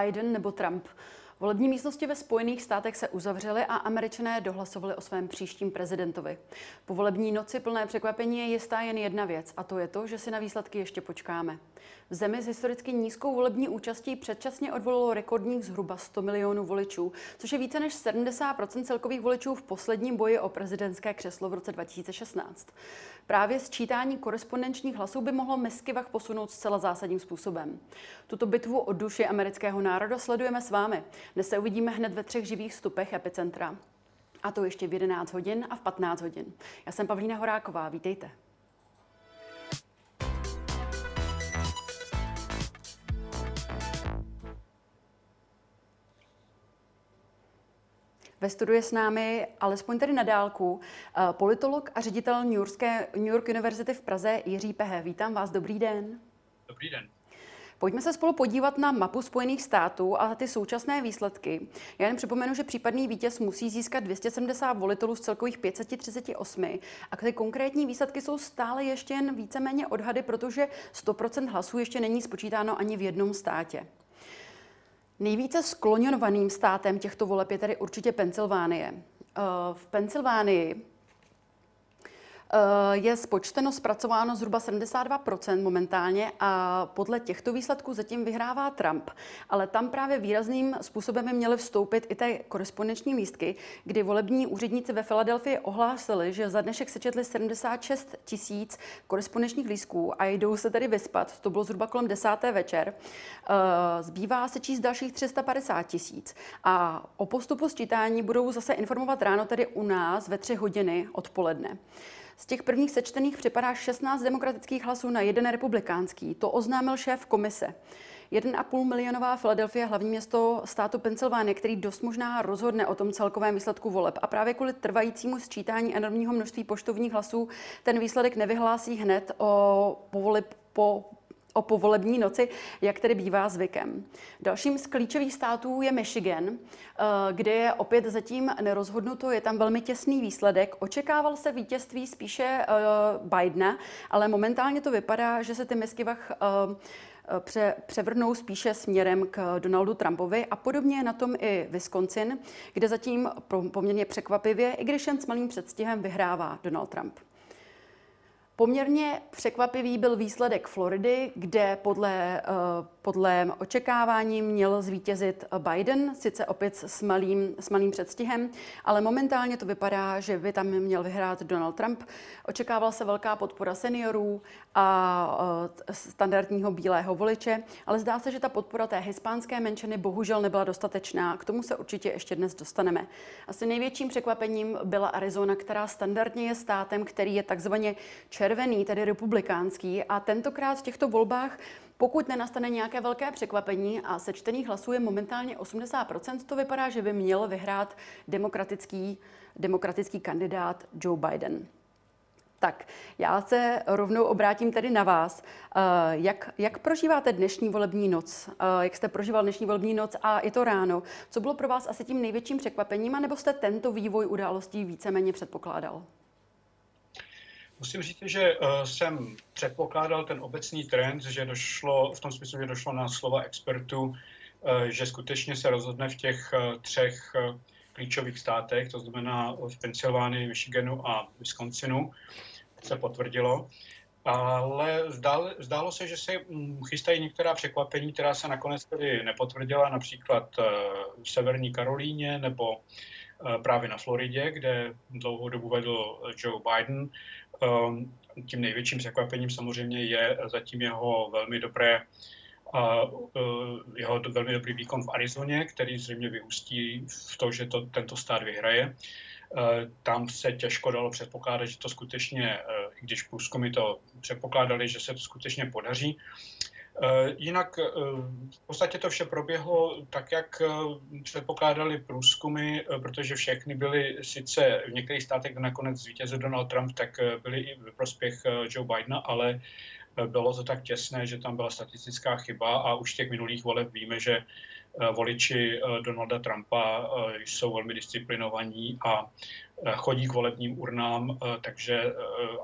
Biden nebo Trump. Volební místnosti ve Spojených státech se uzavřely a američané dohlasovali o svém příštím prezidentovi. Po volební noci plné překvapení je jistá jen jedna věc a to je to, že si na výsledky ještě počkáme. V zemi s historicky nízkou volební účastí předčasně odvolilo rekordních zhruba 100 milionů voličů, což je více než 70% celkových voličů v posledním boji o prezidentské křeslo v roce 2016. Právě sčítání korespondenčních hlasů by mohlo Meskivach posunout zcela zásadním způsobem. Tuto bitvu o duši amerického národa sledujeme s vámi. Dnes se uvidíme hned ve třech živých vstupech epicentra. A to ještě v 11 hodin a v 15 hodin. Já jsem Pavlína Horáková, vítejte. Ve studiu je s námi, alespoň tedy na dálku, eh, politolog a ředitel New, Yorkské, New York University v Praze Jiří Pehe. Vítám vás, dobrý den. Dobrý den. Pojďme se spolu podívat na mapu Spojených států a ty současné výsledky. Já jen připomenu, že případný vítěz musí získat 270 volitelů z celkových 538 a ty konkrétní výsledky jsou stále ještě jen víceméně odhady, protože 100% hlasů ještě není spočítáno ani v jednom státě. Nejvíce skloněnovaným státem těchto voleb je tedy určitě Pensylvánie. Eh, v Pensylvánii je spočteno, zpracováno zhruba 72% momentálně a podle těchto výsledků zatím vyhrává Trump. Ale tam právě výrazným způsobem by měly vstoupit i ty korespondenční lístky, kdy volební úředníci ve Filadelfii ohlásili, že za dnešek sečetli 76 tisíc korespondenčních lístků a jdou se tedy vyspat. To bylo zhruba kolem desáté večer. Eh, zbývá se číst dalších 350 tisíc. A o postupu sčítání budou zase informovat ráno tedy u nás ve tři hodiny odpoledne. Z těch prvních sečtených připadá 16 demokratických hlasů na jeden republikánský. To oznámil šéf komise. 1,5 milionová Filadelfie, hlavní město státu Pensylvánie, který dost možná rozhodne o tom celkovém výsledku voleb. A právě kvůli trvajícímu sčítání enormního množství poštovních hlasů ten výsledek nevyhlásí hned o povolib po o povolební noci, jak tedy bývá zvykem. Dalším z klíčových států je Michigan, eh, kde je opět zatím nerozhodnuto, je tam velmi těsný výsledek. Očekával se vítězství spíše eh, Bidena, ale momentálně to vypadá, že se ty Miskivach eh, pře, převrnou spíše směrem k Donaldu Trumpovi a podobně na tom i Wisconsin, kde zatím poměrně překvapivě, i když jen s malým předstihem, vyhrává Donald Trump. Poměrně překvapivý byl výsledek Floridy, kde podle, uh, podle očekávání měl zvítězit Biden, sice opět s malým, s malým předstihem, ale momentálně to vypadá, že by tam měl vyhrát Donald Trump. Očekával se velká podpora seniorů a uh, standardního bílého voliče, ale zdá se, že ta podpora té hispánské menšiny bohužel nebyla dostatečná. K tomu se určitě ještě dnes dostaneme. Asi největším překvapením byla Arizona, která standardně je státem, který je takzvaně červený červený, tedy republikánský. A tentokrát v těchto volbách, pokud nenastane nějaké velké překvapení a sečtených hlasů je momentálně 80%, to vypadá, že by měl vyhrát demokratický, demokratický kandidát Joe Biden. Tak, já se rovnou obrátím tedy na vás. Eh, jak, jak prožíváte dnešní volební noc? Eh, jak jste prožíval dnešní volební noc a i to ráno? Co bylo pro vás asi tím největším překvapením, anebo jste tento vývoj událostí víceméně předpokládal? Musím říct, že uh, jsem předpokládal ten obecný trend, že došlo, v tom smyslu, že došlo na slova expertů, uh, že skutečně se rozhodne v těch uh, třech klíčových státech, to znamená v Pensylvánii, Michiganu a Wisconsinu, se potvrdilo. Ale zdálo, zdálo se, že se mm, chystají některá překvapení, která se nakonec tedy nepotvrdila, například v Severní Karolíně nebo právě na Floridě, kde dlouhou dobu vedl Joe Biden. Ehm, tím největším překvapením samozřejmě je zatím jeho velmi dobré a e, jeho velmi dobrý výkon v Arizoně, který zřejmě vyústí v to, že to, tento stát vyhraje. E, tam se těžko dalo předpokládat, že to skutečně, e, i když průzkumy to předpokládali, že se to skutečně podaří. Eh, jinak eh, v podstatě to vše proběhlo tak, jak eh, předpokládali průzkumy, protože všechny byly sice v některých státech, kde nakonec zvítězil Donald Trump, tak byly i ve prospěch Joe Bidena, ale bylo to tak těsné, že tam byla statistická chyba a už těch minulých voleb víme, že voliči Donalda Trumpa jsou velmi disciplinovaní a chodí k volebním urnám, takže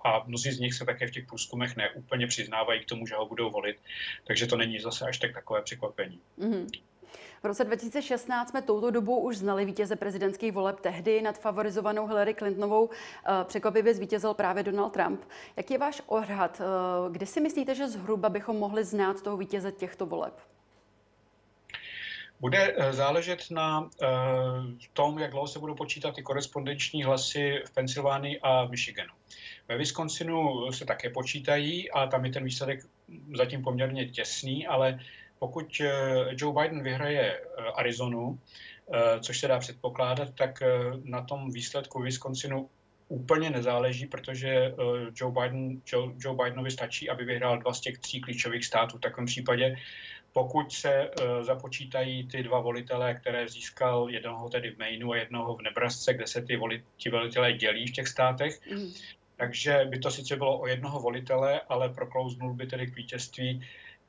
a mnozí z nich se také v těch průzkumech neúplně přiznávají k tomu, že ho budou volit, takže to není zase až tak takové překvapení. Mm-hmm. V roce 2016 jsme touto dobou už znali vítěze prezidentských voleb. Tehdy nad favorizovanou Hillary Clintonovou eh, překvapivě zvítězil právě Donald Trump. Jaký je váš odhad? Eh, kdy si myslíte, že zhruba bychom mohli znát toho vítěze těchto voleb? Bude eh, záležet na tom, jak dlouho se budou počítat ty korespondenční hlasy v Pensylvánii a Michiganu. Ve Wisconsinu se také počítají a tam je ten výsledek zatím poměrně těsný, ale pokud eh, Joe Biden vyhraje eh, Arizonu, eh, což se dá předpokládat, tak na tom výsledku Wisconsinu úplně nezáleží, protože Joe, Biden, Joe, Joe Bidenovi stačí, aby vyhrál dva z těch tří klíčových států. V takovém případě, pokud se započítají ty dva volitelé, které získal jednoho tedy v Mainu a jednoho v Nebrasce, kde se ty voli, ti volitelé dělí v těch státech, mm. takže by to sice bylo o jednoho volitele, ale proklouznul by tedy k vítězství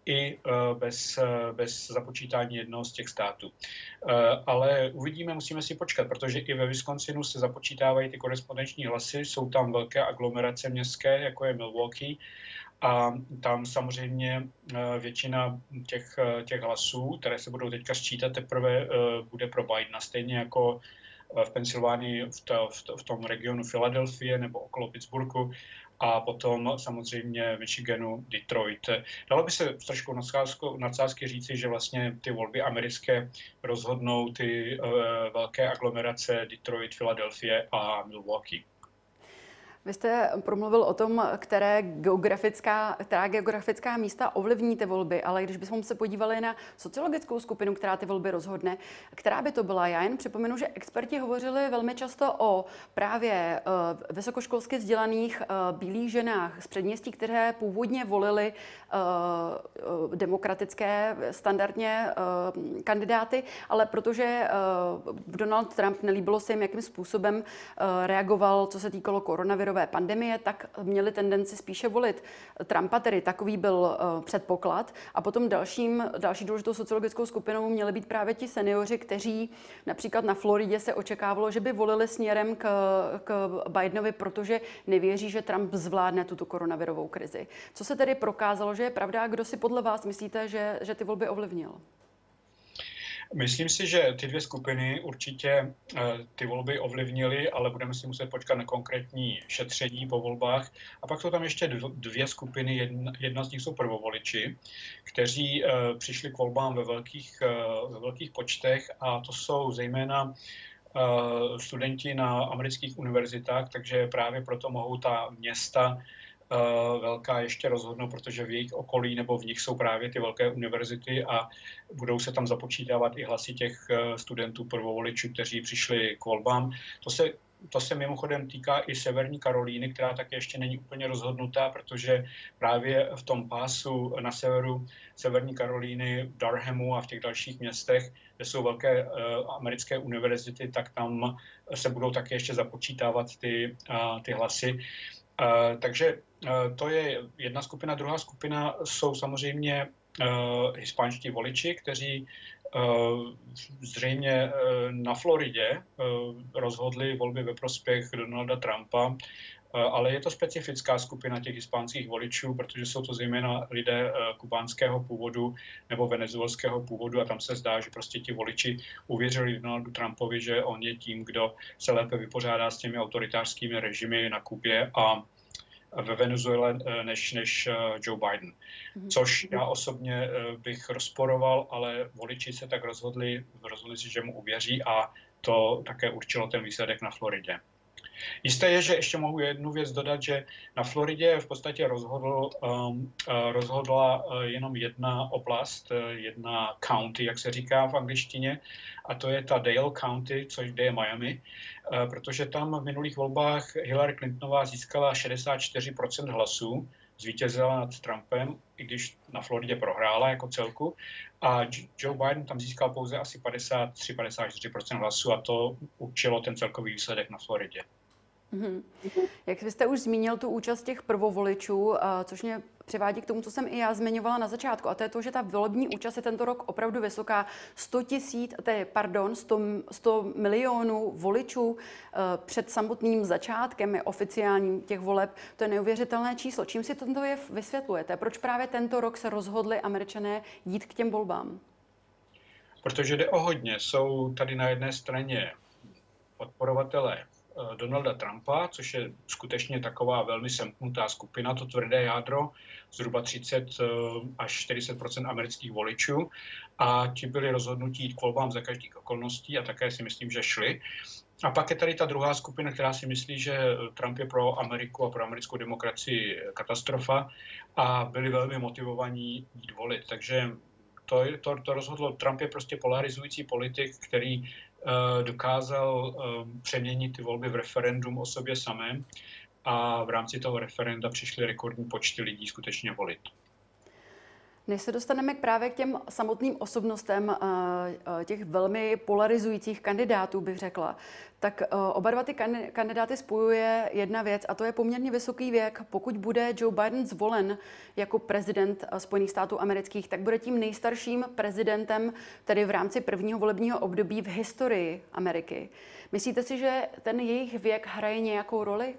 i eh, bez, eh, bez započítání jednoho z těch států. Eh, ale uvidíme, musíme si počkat, protože i ve Wisconsinu se započítávají ty korespondenční hlasy, jsou tam velké aglomerace městské, jako je Milwaukee, a tam samozřejmě většina těch, těch hlasů, které se budou teďka sčítat, teprve bude pro Bidena, stejně jako v Pensylvánii, v, to, v, tom regionu Filadelfie nebo okolo Pittsburghu a potom samozřejmě Michiganu, Detroit. Dalo by se trošku nadsázky říci, že vlastně ty volby americké rozhodnou ty uh, velké aglomerace Detroit, Philadelphia a Milwaukee. Vy jste promluvil o tom, které geografická, která geografická místa ovlivní ty volby, ale když bychom se podívali na sociologickou skupinu, která ty volby rozhodne, která by to byla? Já jen připomenu, že experti hovořili velmi často o právě uh, vysokoškolsky vzdělaných uh, bílých ženách z předměstí, které původně volili uh, demokratické standardně kandidáty, ale protože Donald Trump nelíbilo se jim, jakým způsobem reagoval, co se týkalo koronavirové covidové pandemie, tak měli tendenci spíše volit Trumpa, tedy takový byl uh, předpoklad. A potom dalším, další důležitou sociologickou skupinou měly být právě ti seniori, kteří například na Floridě se očekávalo, že by volili směrem k, k Bidenovi, protože nevěří, že Trump zvládne tuto koronavirovou krizi. Co se tedy prokázalo, že je pravda? Kdo si podle vás myslíte, že, že ty volby ovlivnil? Myslím si, že ty dvě skupiny určitě eh, ty volby ovlivnily, ale budeme si muset počkat na konkrétní šetření po volbách. A pak jsou tam ještě dvě skupiny. Jedna, jedna z nich jsou prvovoliči, kteří eh, přišli k volbám ve velkých, eh, ve velkých počtech a to jsou zejména studenti na amerických univerzitách, takže právě proto mohou ta města velká ještě rozhodnou, protože v jejich okolí nebo v nich jsou právě ty velké univerzity a budou se tam započítávat i hlasy těch eh, studentů prvovoličů, kteří přišli k volbám. To se to se mimochodem týká i Severní Karolíny, která také ještě není úplně rozhodnutá, protože právě v tom pásu na severu Severní Karolíny, v Durhamu a v těch dalších městech, kde jsou velké uh, americké univerzity, tak tam se budou také ještě započítávat ty, uh, ty hlasy. Uh, takže Eh, to je jedna skupina. Druhá skupina jsou samozřejmě uh, hispánští voliči, kteří zřejmě na Floridě rozhodli volby ve prospěch Donalda Trumpa, ale je to specifická skupina těch hispánských voličů, protože jsou to zejména lidé kubánského původu nebo venezuelského původu a tam se zdá, že prostě ti voliči uvěřili Donaldu Trumpovi, že on je tím, kdo se lépe vypořádá s těmi autoritářskými režimy na Kubě a ve Venezuele eh, než, než eh, Joe Biden. Mhm. Což já osobně eh, bych rozporoval, ale voliči se tak rozhodli, rozhodli si, že mu uvěří a to také určilo ten výsledek na Floridě. Jisté je, že ještě mohu jednu věc dodat, že na Floridě v podstatě rozhodl, um, rozhodla jenom jedna oblast, jedna county, jak se říká v angličtině, a to je ta Dale County, což je Miami, protože tam v minulých volbách Hillary Clintonová získala 64% hlasů, zvítězila nad Trumpem, i když na Floridě prohrála jako celku. A Joe Biden tam získal pouze asi 53-54% hlasů a to určilo ten celkový výsledek na Floridě. Mm-hmm. Jak jste už zmínil tu účast těch prvovoličů, což mě přivádí k tomu, co jsem i já zmiňovala na začátku, a to je to, že ta volební účast je tento rok opravdu vysoká. 100 tisíc, pardon, 100, 100 milionů voličů e, před samotným začátkem oficiálním těch voleb, to je neuvěřitelné číslo. Čím si tento je vysvětlujete? Proč právě tento rok se rozhodli američané jít k těm volbám? protože jde o hodně. Jsou tady na jedné straně podporovatelé eh, Donalda Trumpa, což je skutečně taková velmi semknutá skupina, to tvrdé jádro, zhruba 30 eh, až 40 amerických voličů a ti byli rozhodnutí jít k volbám za každých okolností a také si myslím, že šli. A pak je tady ta druhá skupina, která si myslí, že Trump je pro Ameriku a pro americkou demokracii katastrofa a byli velmi motivovaní jít volit. Takže to, to, to rozhodlo. Trump je prostě polarizující politik, který dokázal um, přeměnit ty volby v referendum o sobě samém a v rámci toho referenda přišly rekordní počty lidí skutečně volit. Než se dostaneme k právě k těm samotným osobnostem eh, eh, těch velmi polarizujících kandidátů, bych řekla, tak eh, oba dva ty kandidáty spojuje jedna věc a to je poměrně vysoký věk. Pokud bude Joe Biden zvolen jako prezident Spojených států amerických, tak bude tím nejstarším prezidentem, tedy v rámci prvního volebního období v historii Ameriky. Myslíte si, že ten jejich věk hraje nějakou roli?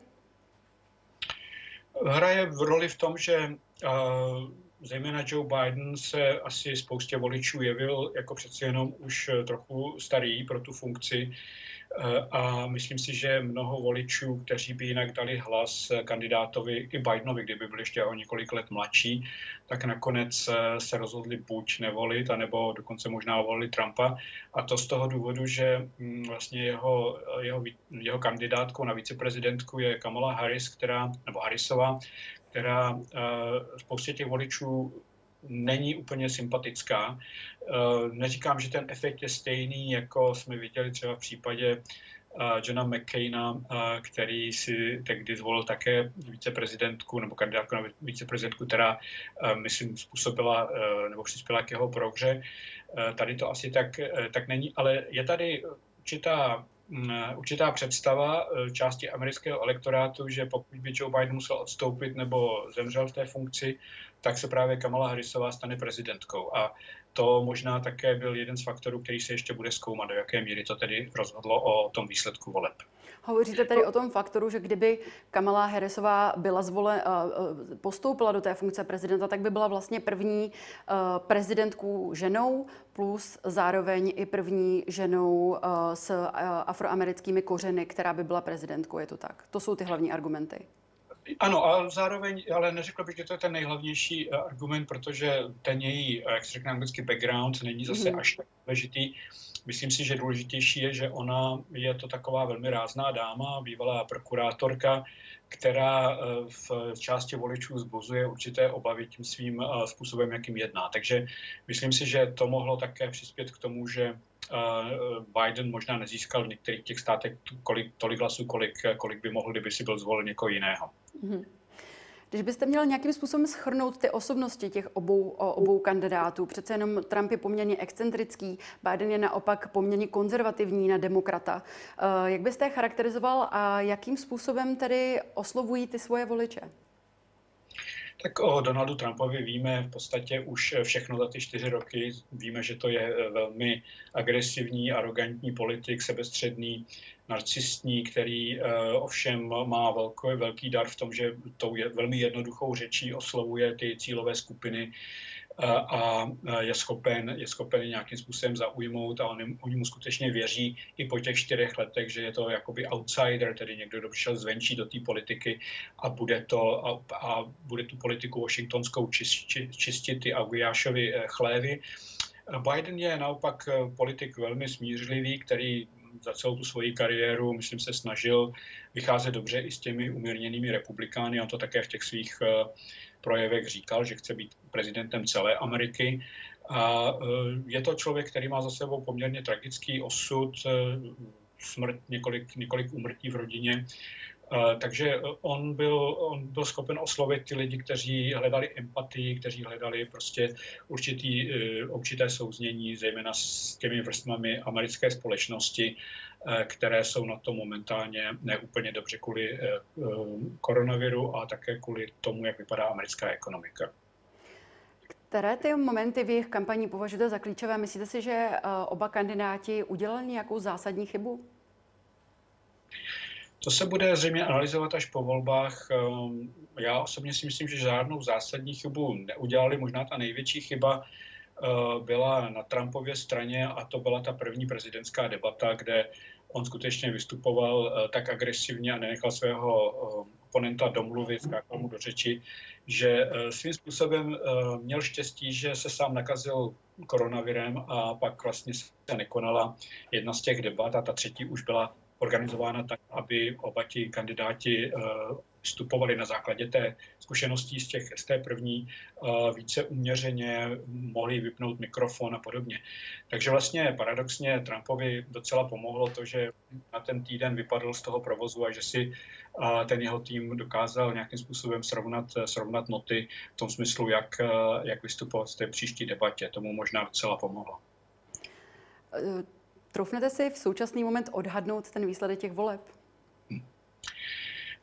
Hraje v roli v tom, že uh zejména Joe Biden se asi spoustě voličů jevil jako přeci jenom už trochu starý pro tu funkci a myslím si, že mnoho voličů, kteří by jinak dali hlas kandidátovi i Bidenovi, kdyby byl ještě o několik let mladší, tak nakonec eh, se rozhodli buď nevolit, anebo dokonce možná volili Trumpa. A to z toho důvodu, že mm, vlastně jeho, jeho, jeho kandidátkou na viceprezidentku je Kamala Harris, která, nebo Harrisová, která eh, spoustě těch voličů není úplně sympatická. Eh, neříkám, že ten efekt je stejný, jako jsme viděli třeba v případě eh, Johna McCaina, který si tehdy zvolil také viceprezidentku nebo kandidátku na viceprezidentku, která, myslím, způsobila nebo přispěla k jeho prohře. Tady to asi tak, tak není, ale je tady určitá Mm, určitá představa eh, části amerického elektorátu, že pokud by Joe Biden musel odstoupit nebo zemřel v té funkci, tak se právě Kamala Harrisová stane prezidentkou. A to možná také byl jeden z faktorů, který se ještě bude zkoumat, do jaké míry to tedy rozhodlo o tom výsledku voleb. Hovoříte tedy o tom faktoru, že kdyby Kamala Harrisová byla zvole, postoupila do té funkce prezidenta, tak by byla vlastně první prezidentkou ženou, plus zároveň i první ženou s afroamerickými kořeny, která by byla prezidentkou. Je to tak? To jsou ty hlavní argumenty. Ano, a zároveň, ale neřekl bych, že to je ten nejhlavnější argument, protože ten její, jak se řekne anglicky, background není zase mm-hmm. až tak důležitý. Myslím si, že důležitější je, že ona je to taková velmi rázná dáma, bývalá prokurátorka, která eh, v části voličů zbuzuje určité obavy tím svým eh, způsobem, jakým jedná. Takže myslím si, že to mohlo také přispět k tomu, že eh, Biden možná nezískal v některých těch státech kolik, tolik hlasů, kolik, kolik by mohl, kdyby si byl zvolen někoho jiného. Mm-hmm. Když byste měl nějakým způsobem schrnout ty osobnosti těch obou, obou kandidátů, přece jenom Trump je poměrně excentrický, Biden je naopak poměrně konzervativní na demokrata. Eh, jak byste je charakterizoval a jakým způsobem tedy oslovují ty svoje voliče? Tak o Donaldu Trumpovi víme v podstatě už všechno za ty čtyři roky. Víme, že to je eh, velmi agresivní, arrogantní politik, sebestředný, narcistní, který uh, ovšem má velký, velký dar v tom, že tou je velmi jednoduchou řečí oslovuje ty cílové skupiny a je schopen, je schopen nějakým způsobem zaujmout a oni, oni mu skutečně věří i po těch čtyřech letech, že je to jakoby outsider, tedy někdo, kdo přišel zvenčí do té politiky a bude, to, a, a bude tu politiku washingtonskou čist, čistit ty Agujášovi eh, chlévy. Biden je naopak politik velmi smířlivý, který za celou tu svoji kariéru, myslím, se snažil vycházet dobře i s těmi umírněnými republikány. On to také v těch svých eh, projevech říkal, že chce být prezidentem celé Ameriky. A eh, je to člověk, který má za sebou poměrně tragický osud, eh, smrt, několik, několik úmrtí v rodině. Takže on byl, on byl schopen oslovit ty lidi, kteří hledali empatii, kteří hledali prostě určitý, určité souznění, zejména s těmi vrstvami americké společnosti, které jsou na to momentálně neúplně dobře kvůli koronaviru a také kvůli tomu, jak vypadá americká ekonomika. Které ty momenty v jejich kampaní považujete za klíčové? Myslíte si, že oba kandidáti udělali nějakou zásadní chybu? To se bude zřejmě analyzovat až po volbách. Ehm, já osobně si myslím, že žádnou zásadní chybu neudělali. Možná ta největší chyba byla na Trumpově straně a to byla ta první prezidentská debata, kde on skutečně vystupoval tak agresivně a nenechal svého oponenta domluvit, skákal mu do řeči, že svým způsobem měl štěstí, že se sám nakazil koronavirem a pak vlastně se nekonala jedna z těch debat a ta třetí už byla organizována tak, aby oba ti kandidáti vstupovali na základě té zkušeností z, těch, z té první více uměřeně, mohli vypnout mikrofon a podobně. Takže vlastně paradoxně Trumpovi docela pomohlo to, že na ten týden vypadl z toho provozu a že si ten jeho tým dokázal nějakým způsobem srovnat, srovnat noty v tom smyslu, jak, jak vystupovat v té příští debatě. Tomu možná docela pomohlo. Troufnete si v současný moment odhadnout ten výsledek těch voleb?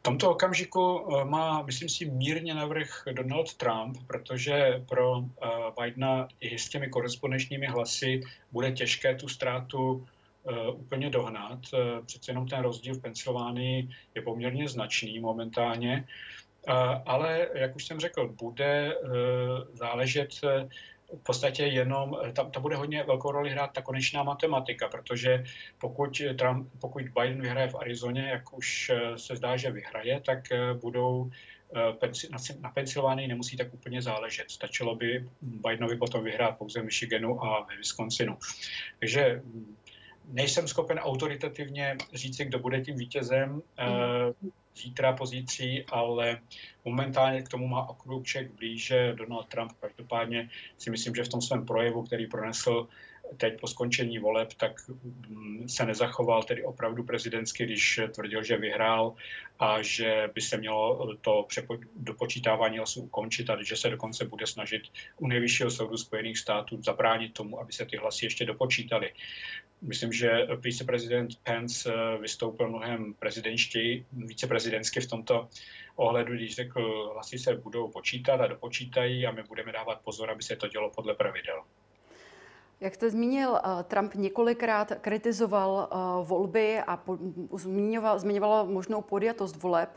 Tomto okamžiku eh, má, myslím si, mírně navrh Donald Trump, protože pro eh, Bidena i s těmi korespondenčními hlasy bude těžké tu ztrátu eh, úplně dohnat. Přece jenom ten rozdíl v Pensylvánii je poměrně značný momentálně. Ale, jak už jsem řekl, bude záležet v podstatě jenom, eh, tam, tam bude hodně velkou roli hrát ta konečná matematika, protože pokud, Trump, pokud Biden vyhraje v Arizoně, jak už eh, se zdá, že vyhraje, tak eh, budou na Pensylvánii nemusí tak úplně záležet. Stačilo by Bidenovi potom vyhrát pouze v Michiganu a ve Wisconsinu. Takže hm, nejsem schopen autoritativně říci, kdo bude tím vítězem. Mm zítra, pozítří, ale momentálně k tomu má okruček blíže Donald Trump. Každopádně si myslím, že v tom svém projevu, který pronesl teď po skončení voleb, tak mm, se nezachoval tedy opravdu prezidentsky, když tvrdil, že vyhrál a že by se mělo to dopočítávání hlasů ukončit a že se dokonce bude snažit u nejvyššího soudu Spojených států zabránit tomu, aby se ty hlasy ještě dopočítaly. Myslím, že viceprezident Pence eh, vystoupil mnohem prezidentštěji, viceprezidentsky v tomto ohledu, když řekl, hlasy se budou počítat a dopočítají a my budeme dávat pozor, aby se to dělo podle pravidel. Jak jste zmínil, eh, Trump několikrát kritizoval eh, volby a zmiňoval, zmiňoval možnou podjatost voleb,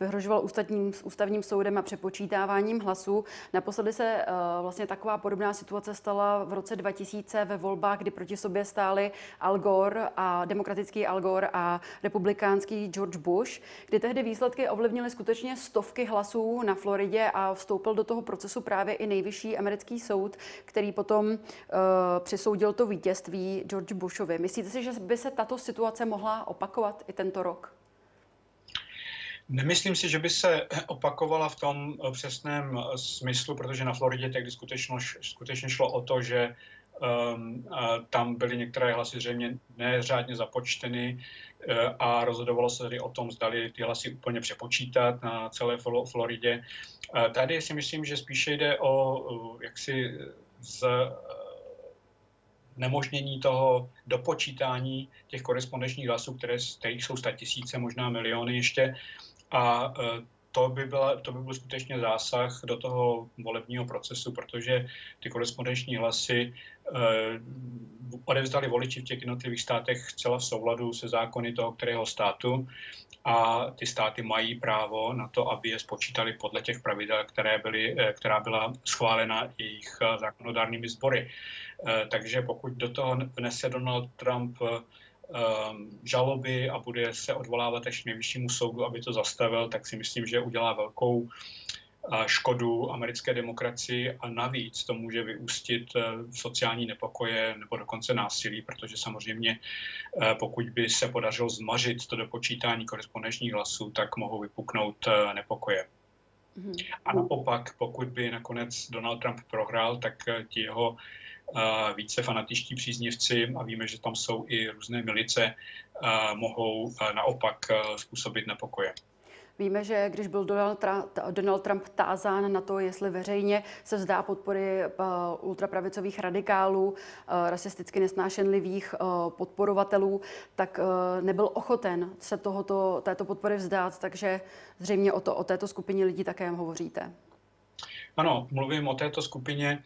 vyhrožoval ústavním, ústavním soudem a přepočítáváním hlasů. Naposledy se eh, vlastně taková podobná situace stala v roce 2000 ve volbách, kdy proti sobě stáli Al Gore a demokratický Al Gore a republikánský George Bush, kdy tehdy výsledky ovlivnily skutečně stovky hlasů na Floridě a vstoupil do toho procesu právě i nejvyšší americký soud, který potom přisoudil to vítězství George Bushovi. Myslíte si, že by se tato situace mohla opakovat i tento rok? Nemyslím si, že by se opakovala v tom přesném smyslu, protože na Floridě tehdy skutečně, skutečně šlo o to, že um, tam byly některé hlasy zřejmě neřádně započteny uh, a rozhodovalo se tedy o tom, zdali ty hlasy úplně přepočítat na celé Floridě. Uh, tady si myslím, že spíše jde o uh, jaksi z nemožnění toho dopočítání těch korespondenčních hlasů, které, kterých jsou tisíce, možná miliony ještě. A e, to by, byla, to by byl skutečně zásah do toho volebního procesu, protože ty korespondenční hlasy eh, odevzdali voliči v těch jednotlivých státech zcela v souladu se zákony toho kterého státu a ty státy mají právo na to, aby je spočítali podle těch pravidel, které byly, eh, která byla schválena jejich eh, zákonodárnými sbory. Eh, takže pokud do toho vnese Donald Trump žaloby a bude se odvolávat až nejvyššímu soudu, aby to zastavil, tak si myslím, že udělá velkou škodu americké demokracii a navíc to může vyústit v sociální nepokoje nebo dokonce násilí, protože samozřejmě pokud by se podařilo zmařit to dopočítání korespondenčních hlasů, tak mohou vypuknout nepokoje. Mhm. A naopak, pokud by nakonec Donald Trump prohrál, tak ti jeho více fanatičtí příznivci, a víme, že tam jsou i různé milice, mohou naopak způsobit nepokoje. Víme, že když byl Donald Trump, Donald Trump tázán na to, jestli veřejně se vzdá podpory ultrapravicových radikálů, rasisticky nesnášenlivých podporovatelů, tak nebyl ochoten se tohoto, této podpory vzdát, takže zřejmě o, to, o této skupině lidí také hovoříte. Ano, mluvím o této skupině,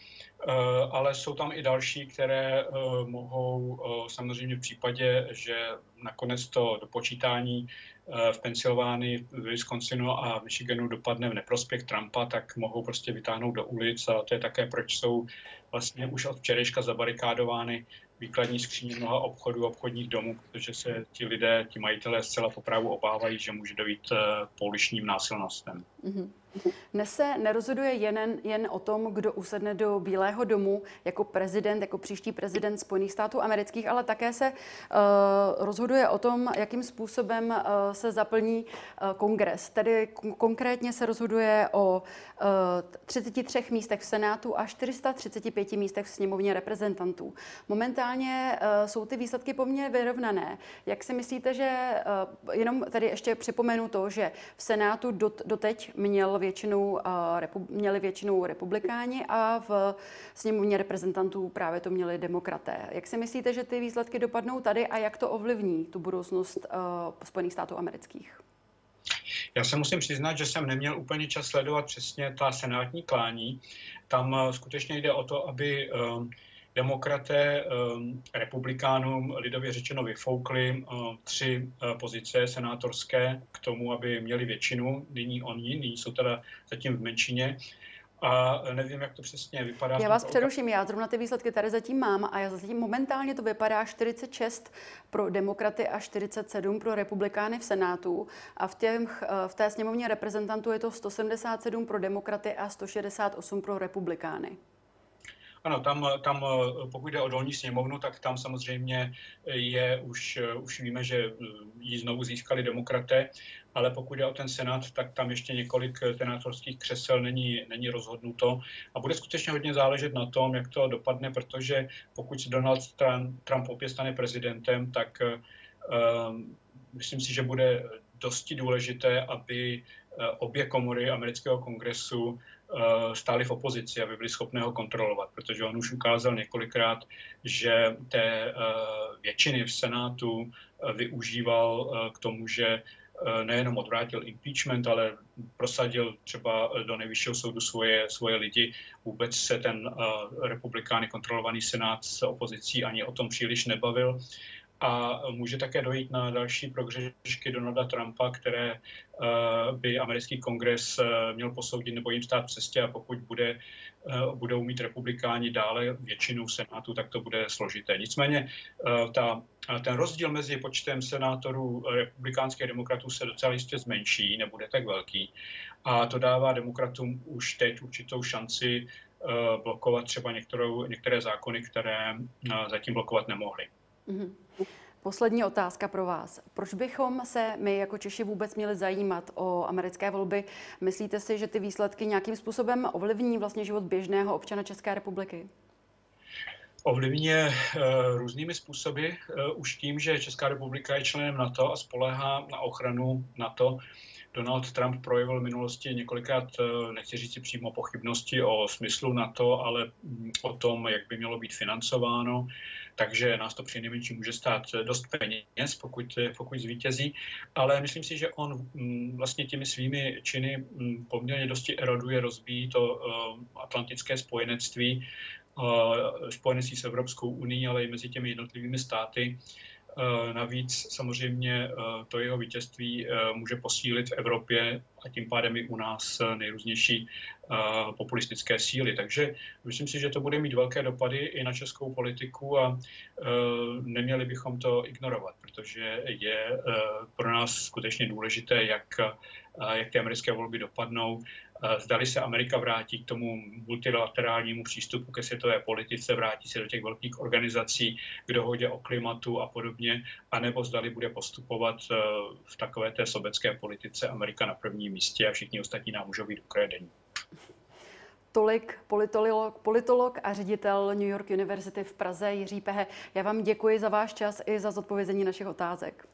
ale jsou tam i další, které mohou samozřejmě v případě, že nakonec to dopočítání v Pensylvánii, v Wisconsinu a Michiganu dopadne v neprospěch Trumpa, tak mohou prostě vytáhnout do ulic a to je také, proč jsou vlastně už od včerejška zabarikádovány výkladní skříně mnoha obchodů, obchodních domů, protože se ti lidé, ti majitelé zcela popravu obávají, že může dojít pouličním násilnostem. Mm-hmm. Dnes se nerozhoduje jen, jen o tom, kdo usedne do Bílého domu jako prezident, jako příští prezident Spojených států amerických, ale také se uh, rozhoduje o tom, jakým způsobem uh, se zaplní uh, kongres. Tedy kon- konkrétně se rozhoduje o uh, 33 místech v Senátu a 435 místech v sněmovně reprezentantů. Momentálně uh, jsou ty výsledky poměrně vyrovnané. Jak si myslíte, že uh, jenom tady ještě připomenu to, že v Senátu dot, doteď měl většinou, měli většinou republikáni a v sněmovně reprezentantů právě to měli demokraté. Jak si myslíte, že ty výsledky dopadnou tady a jak to ovlivní tu budoucnost Spojených států amerických? Já se musím přiznat, že jsem neměl úplně čas sledovat přesně ta senátní klání. Tam skutečně jde o to, aby demokraté um, republikánům lidově řečeno vyfoukli uh, tři uh, pozice senátorské k tomu, aby měli většinu. Nyní oni, nyní jsou teda zatím v menšině. A nevím, jak to přesně vypadá. Já vás přeruším, já zrovna ty výsledky tady zatím mám a já zatím momentálně to vypadá 46 pro demokraty a 47 pro republikány v Senátu a v, těch, v té sněmovně reprezentantů je to 177 pro demokraty a 168 pro republikány. Ano, tam, tam pokud jde o dolní sněmovnu, tak tam samozřejmě je už, už víme, že ji znovu získali demokraté, ale pokud jde o ten senát, tak tam ještě několik senátorských křesel není, není rozhodnuto. A bude skutečně hodně záležet na tom, jak to dopadne, protože pokud se Donald Trump, opět stane prezidentem, tak uh, myslím si, že bude dosti důležité, aby obě komory amerického kongresu Eh, stáli v opozici, aby byli schopni ho kontrolovat, protože on už ukázal několikrát, že té eh, většiny v Senátu eh, využíval k tomu, že nejenom odvrátil impeachment, ale prosadil třeba do nejvyššího soudu svoje, svoje lidi. Vůbec se ten republikány kontrolovaný senát s opozicí ani o tom příliš nebavil a může také dojít na další prohřešky Donalda Trumpa, které eh, by americký kongres eh, měl posoudit nebo jim stát v cestě a pokud bude, eh, budou mít republikáni dále většinu Senátu, tak to bude složité. Nicméně ta, ten rozdíl mezi počtem senátorů republikánských demokratů se docela jistě zmenší, nebude tak velký a to dává demokratům už teď určitou šanci blokovat třeba některou, některé zákony, které zatím blokovat nemohli. Mm-hmm. Poslední otázka pro vás. Proč bychom se my jako Češi vůbec měli zajímat o americké volby? Myslíte si, že ty výsledky nějakým způsobem ovlivní vlastně život běžného občana České republiky? Ovlivně uh, různými způsoby. Uh, už tím, že Česká republika je členem NATO a spoléhá na ochranu NATO, Donald Trump projevil v minulosti několikrát, uh, nechci říct přímo pochybnosti o smyslu NATO, ale um, o tom, jak by mělo být financováno takže nás to při nejmenší může stát dost peněz, pokud, pokud zvítězí, ale myslím si, že on mm, vlastně těmi svými činy mm, poměrně dosti eroduje, rozbíjí to uh, atlantické spojenectví, spojenectví s Evropskou unii, ale i mezi těmi jednotlivými státy. Uh, navíc samozřejmě to jeho vítězství může posílit v Evropě a tím pádem i u nás nejrůznější populistické síly. Takže myslím si, že to bude mít velké dopady i na českou politiku a neměli bychom to ignorovat, protože je pro nás skutečně důležité, jak, jak ty americké volby dopadnou. Zdali se Amerika vrátí k tomu multilaterálnímu přístupu ke světové politice, vrátí se do těch velkých organizací k dohodě o klimatu a podobně, anebo zdali bude postupovat v takové té sobecké politice Amerika na prvním místě a všichni ostatní nám můžou být ukradení. Tolik politolog, politolog a ředitel New York University v Praze Jiří Pehe. Já vám děkuji za váš čas i za zodpovězení našich otázek.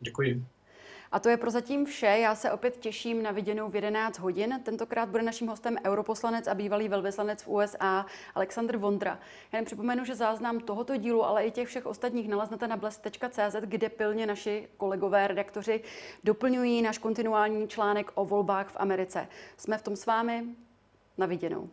Děkuji. A to je prozatím vše. Já se opět těším na viděnou v 11 hodin. Tentokrát bude naším hostem europoslanec a bývalý velvyslanec v USA Aleksandr Vondra. Jen připomenu, že záznam tohoto dílu, ale i těch všech ostatních naleznete na bles.cz, kde pilně naši kolegové redaktoři doplňují náš kontinuální článek o volbách v Americe. Jsme v tom s vámi. Na viděnou.